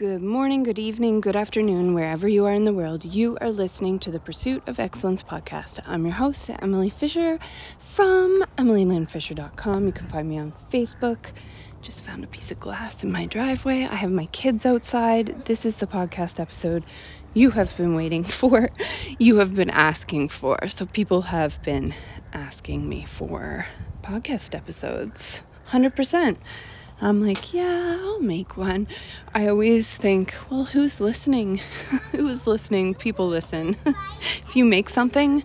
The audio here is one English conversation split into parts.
Good morning, good evening, good afternoon, wherever you are in the world. You are listening to the Pursuit of Excellence podcast. I'm your host, Emily Fisher from emilylynnfisher.com. You can find me on Facebook. Just found a piece of glass in my driveway. I have my kids outside. This is the podcast episode you have been waiting for, you have been asking for. So, people have been asking me for podcast episodes. 100%. I'm like, yeah, I'll make one. I always think, well, who's listening? who's listening? People listen. if you make something,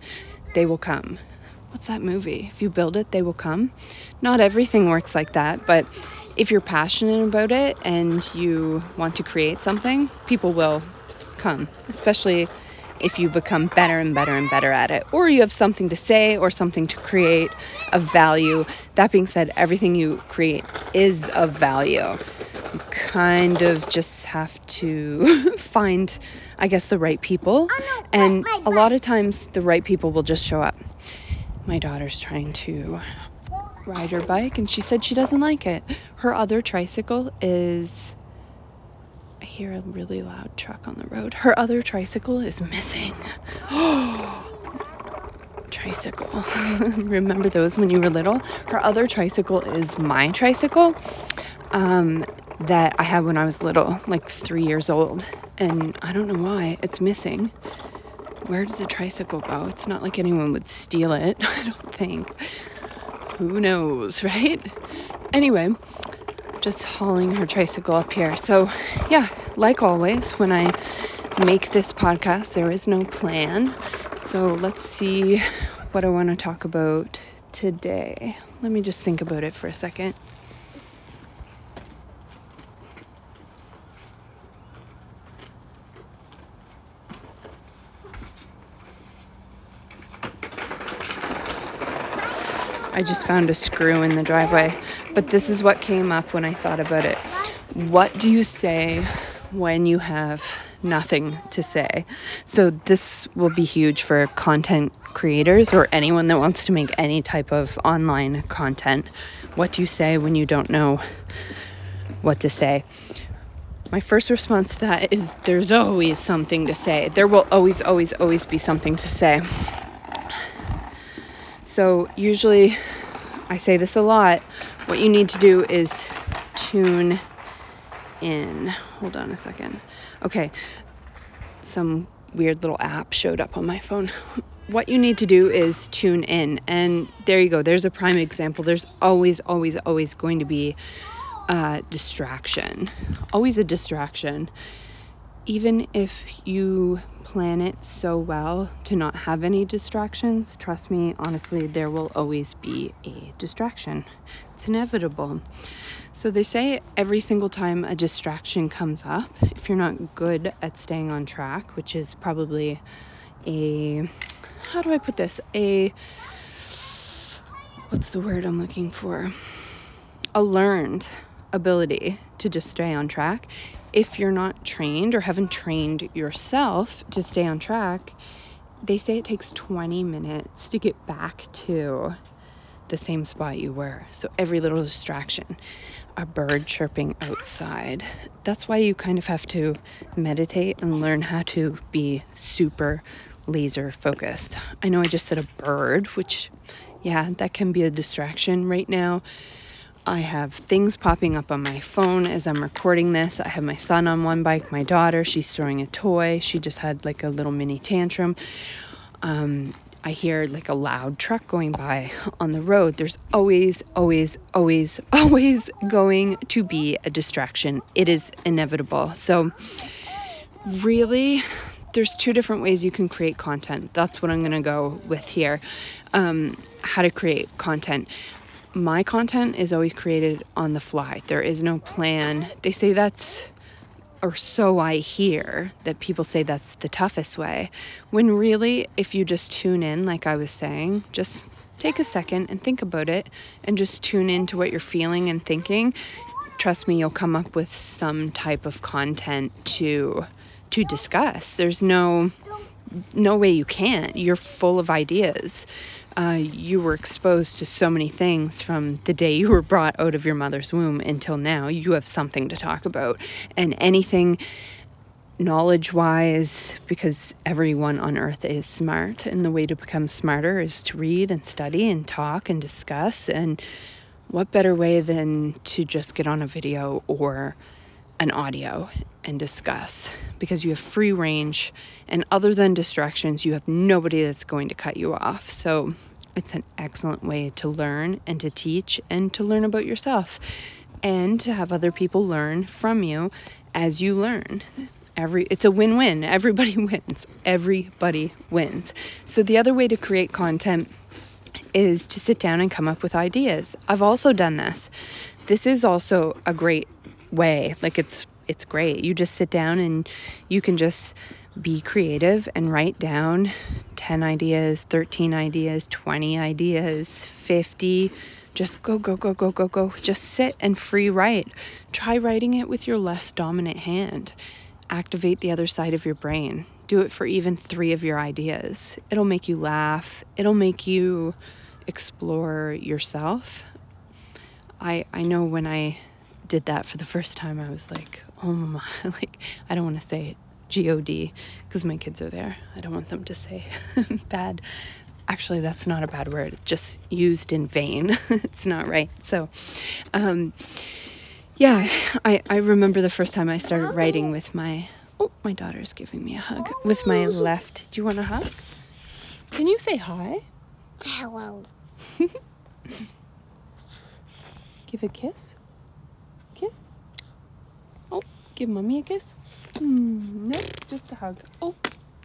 they will come. What's that movie? If you build it, they will come. Not everything works like that, but if you're passionate about it and you want to create something, people will come, especially if you become better and better and better at it, or you have something to say or something to create of value. That being said, everything you create is of value. You kind of just have to find, I guess, the right people. Oh, and a lot of times, the right people will just show up. My daughter's trying to ride her bike, and she said she doesn't like it. Her other tricycle is I hear a really loud truck on the road. Her other tricycle is missing. tricycle. Remember those when you were little? Her other tricycle is my tricycle um, that I had when I was little, like three years old. And I don't know why it's missing. Where does a tricycle go? It's not like anyone would steal it, I don't think. Who knows, right? Anyway, just hauling her tricycle up here. So, yeah, like always, when I make this podcast, there is no plan. So, let's see what I want to talk about today. Let me just think about it for a second. I just found a screw in the driveway. But this is what came up when I thought about it. What do you say when you have nothing to say? So, this will be huge for content creators or anyone that wants to make any type of online content. What do you say when you don't know what to say? My first response to that is there's always something to say. There will always, always, always be something to say. So, usually, I say this a lot. What you need to do is tune in. Hold on a second. Okay, some weird little app showed up on my phone. What you need to do is tune in. And there you go. There's a prime example. There's always, always, always going to be a distraction. Always a distraction even if you plan it so well to not have any distractions, trust me, honestly, there will always be a distraction. It's inevitable. So they say every single time a distraction comes up, if you're not good at staying on track, which is probably a, how do I put this? A, what's the word I'm looking for? A learned ability to just stay on track if you're not trained or haven't trained yourself to stay on track, they say it takes 20 minutes to get back to the same spot you were. So every little distraction, a bird chirping outside. That's why you kind of have to meditate and learn how to be super laser focused. I know I just said a bird, which, yeah, that can be a distraction right now. I have things popping up on my phone as I'm recording this. I have my son on one bike, my daughter, she's throwing a toy. She just had like a little mini tantrum. Um, I hear like a loud truck going by on the road. There's always, always, always, always going to be a distraction. It is inevitable. So, really, there's two different ways you can create content. That's what I'm going to go with here. Um, how to create content my content is always created on the fly. There is no plan. They say that's, or so I hear, that people say that's the toughest way. When really, if you just tune in, like I was saying, just take a second and think about it and just tune into what you're feeling and thinking. Trust me, you'll come up with some type of content to to discuss. There's no no way you can't. You're full of ideas. Uh, you were exposed to so many things from the day you were brought out of your mother's womb until now. You have something to talk about. And anything knowledge wise, because everyone on earth is smart, and the way to become smarter is to read and study and talk and discuss. And what better way than to just get on a video or an audio and discuss because you have free range and other than distractions you have nobody that's going to cut you off. So it's an excellent way to learn and to teach and to learn about yourself and to have other people learn from you as you learn. Every it's a win-win. Everybody wins. Everybody wins. So the other way to create content is to sit down and come up with ideas. I've also done this. This is also a great way. Like it's it's great. You just sit down and you can just be creative and write down 10 ideas 13 ideas 20 ideas 50 just go go go go go go. Just sit and free write. Try writing it with your less dominant hand. Activate the other side of your brain. Do it for even three of your ideas. It'll make you laugh, it'll make you explore yourself. I, I know when I did that for the first time, I was like, oh my, like, I don't want to say God because my kids are there. I don't want them to say bad. Actually, that's not a bad word, just used in vain. it's not right. So, um, yeah, I, I remember the first time I started writing with my. Oh, my daughter's giving me a hug. With my left. Do you want a hug? Can you say hi? Hello. Give a. Kiss. Give mommy a kiss. Mm, no, just a hug. Oh,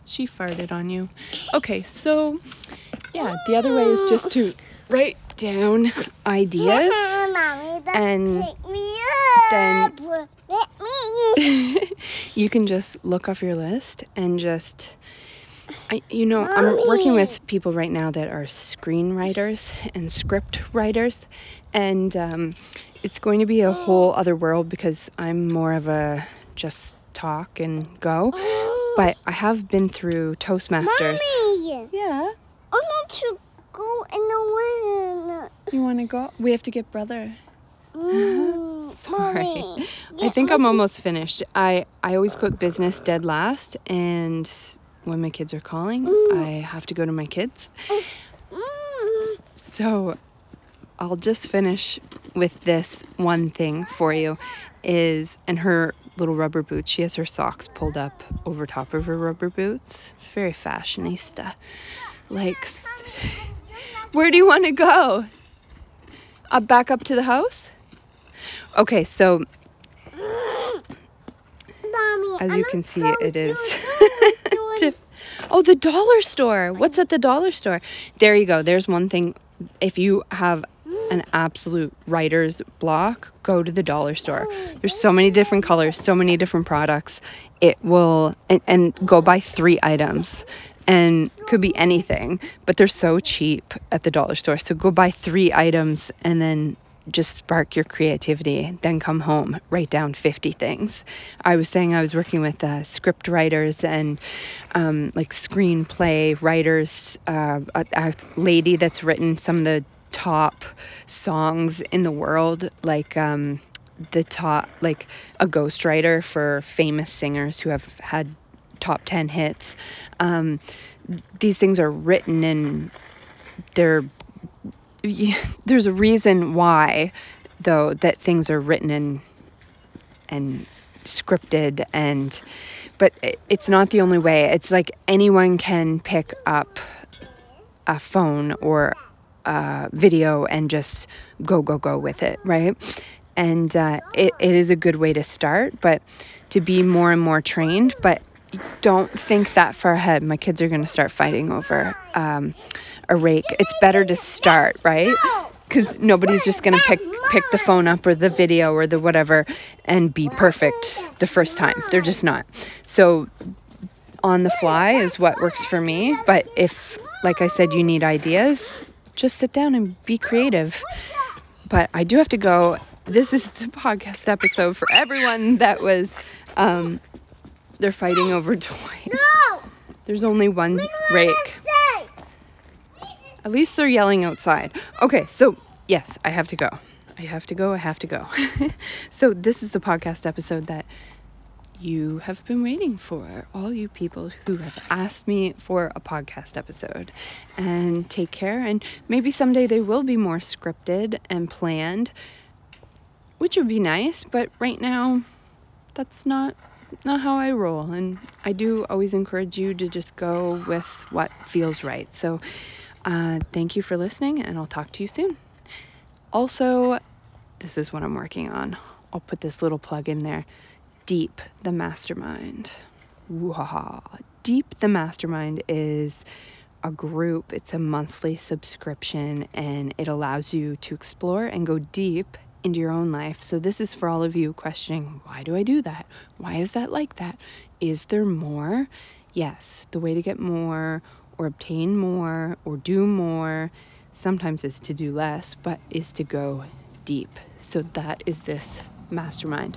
she farted on you. Okay, so yeah, the other way is just to write down ideas and then you can just look off your list and just I, you know i'm working with people right now that are screenwriters and script writers and um, it's going to be a whole other world because i'm more of a just talk and go. But i have been through toastmasters. Mommy, yeah. I want to go in the you want to go? We have to get brother. Mm, Sorry. Mommy, I think I'm almost finished. I, I always put business dead last, and when my kids are calling, I have to go to my kids. Mm, So I'll just finish with this one thing for you is in her little rubber boots. She has her socks pulled up over top of her rubber boots. It's very fashionista. Like Where do you want to go? Uh, back up to the house? Okay, so Mommy, as you can see, it is the door. diff- Oh, the dollar store. What's at the dollar store? There you go. There's one thing. If you have an absolute writer's block, go to the dollar store. There's so many different colors, so many different products. It will, and, and go buy three items. And could be anything, but they're so cheap at the dollar store. So go buy three items and then just spark your creativity. Then come home, write down 50 things. I was saying I was working with uh, script writers and um, like screenplay writers, uh, a, a lady that's written some of the top songs in the world, like um, the top, like a ghostwriter for famous singers who have had top 10 hits. Um, these things are written and they're y- there's a reason why though that things are written and and scripted and but it's not the only way it's like anyone can pick up a phone or a video and just go go go with it right? And uh, it, it is a good way to start but to be more and more trained but don't think that far ahead. My kids are going to start fighting over um, a rake. It's better to start right? Because nobody's just going to pick pick the phone up or the video or the whatever and be perfect the first time. They're just not. So on the fly is what works for me but if like i said you need ideas just sit down and be creative but i do have to go this is the podcast episode for everyone that was um, they're fighting over toys No! there's only one rake At least they're yelling outside. Okay, so yes, I have to go. I have to go. I have to go. so, this is the podcast episode that you have been waiting for, all you people who have asked me for a podcast episode. And take care. And maybe someday they will be more scripted and planned, which would be nice. But right now, that's not not how I roll. And I do always encourage you to just go with what feels right. So, uh, thank you for listening, and I'll talk to you soon. Also, this is what I'm working on. I'll put this little plug in there. Deep the Mastermind. Wah. Deep the Mastermind is a group, it's a monthly subscription, and it allows you to explore and go deep into your own life. So, this is for all of you questioning why do I do that? Why is that like that? Is there more? Yes, the way to get more or obtain more or do more sometimes is to do less, but is to go deep. So, that is this mastermind.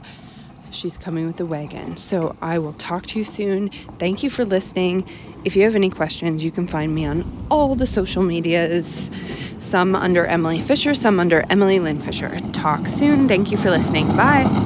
She's coming with the wagon. So I will talk to you soon. Thank you for listening. If you have any questions, you can find me on all the social medias, some under Emily Fisher, some under Emily Lynn Fisher. Talk soon. Thank you for listening. Bye.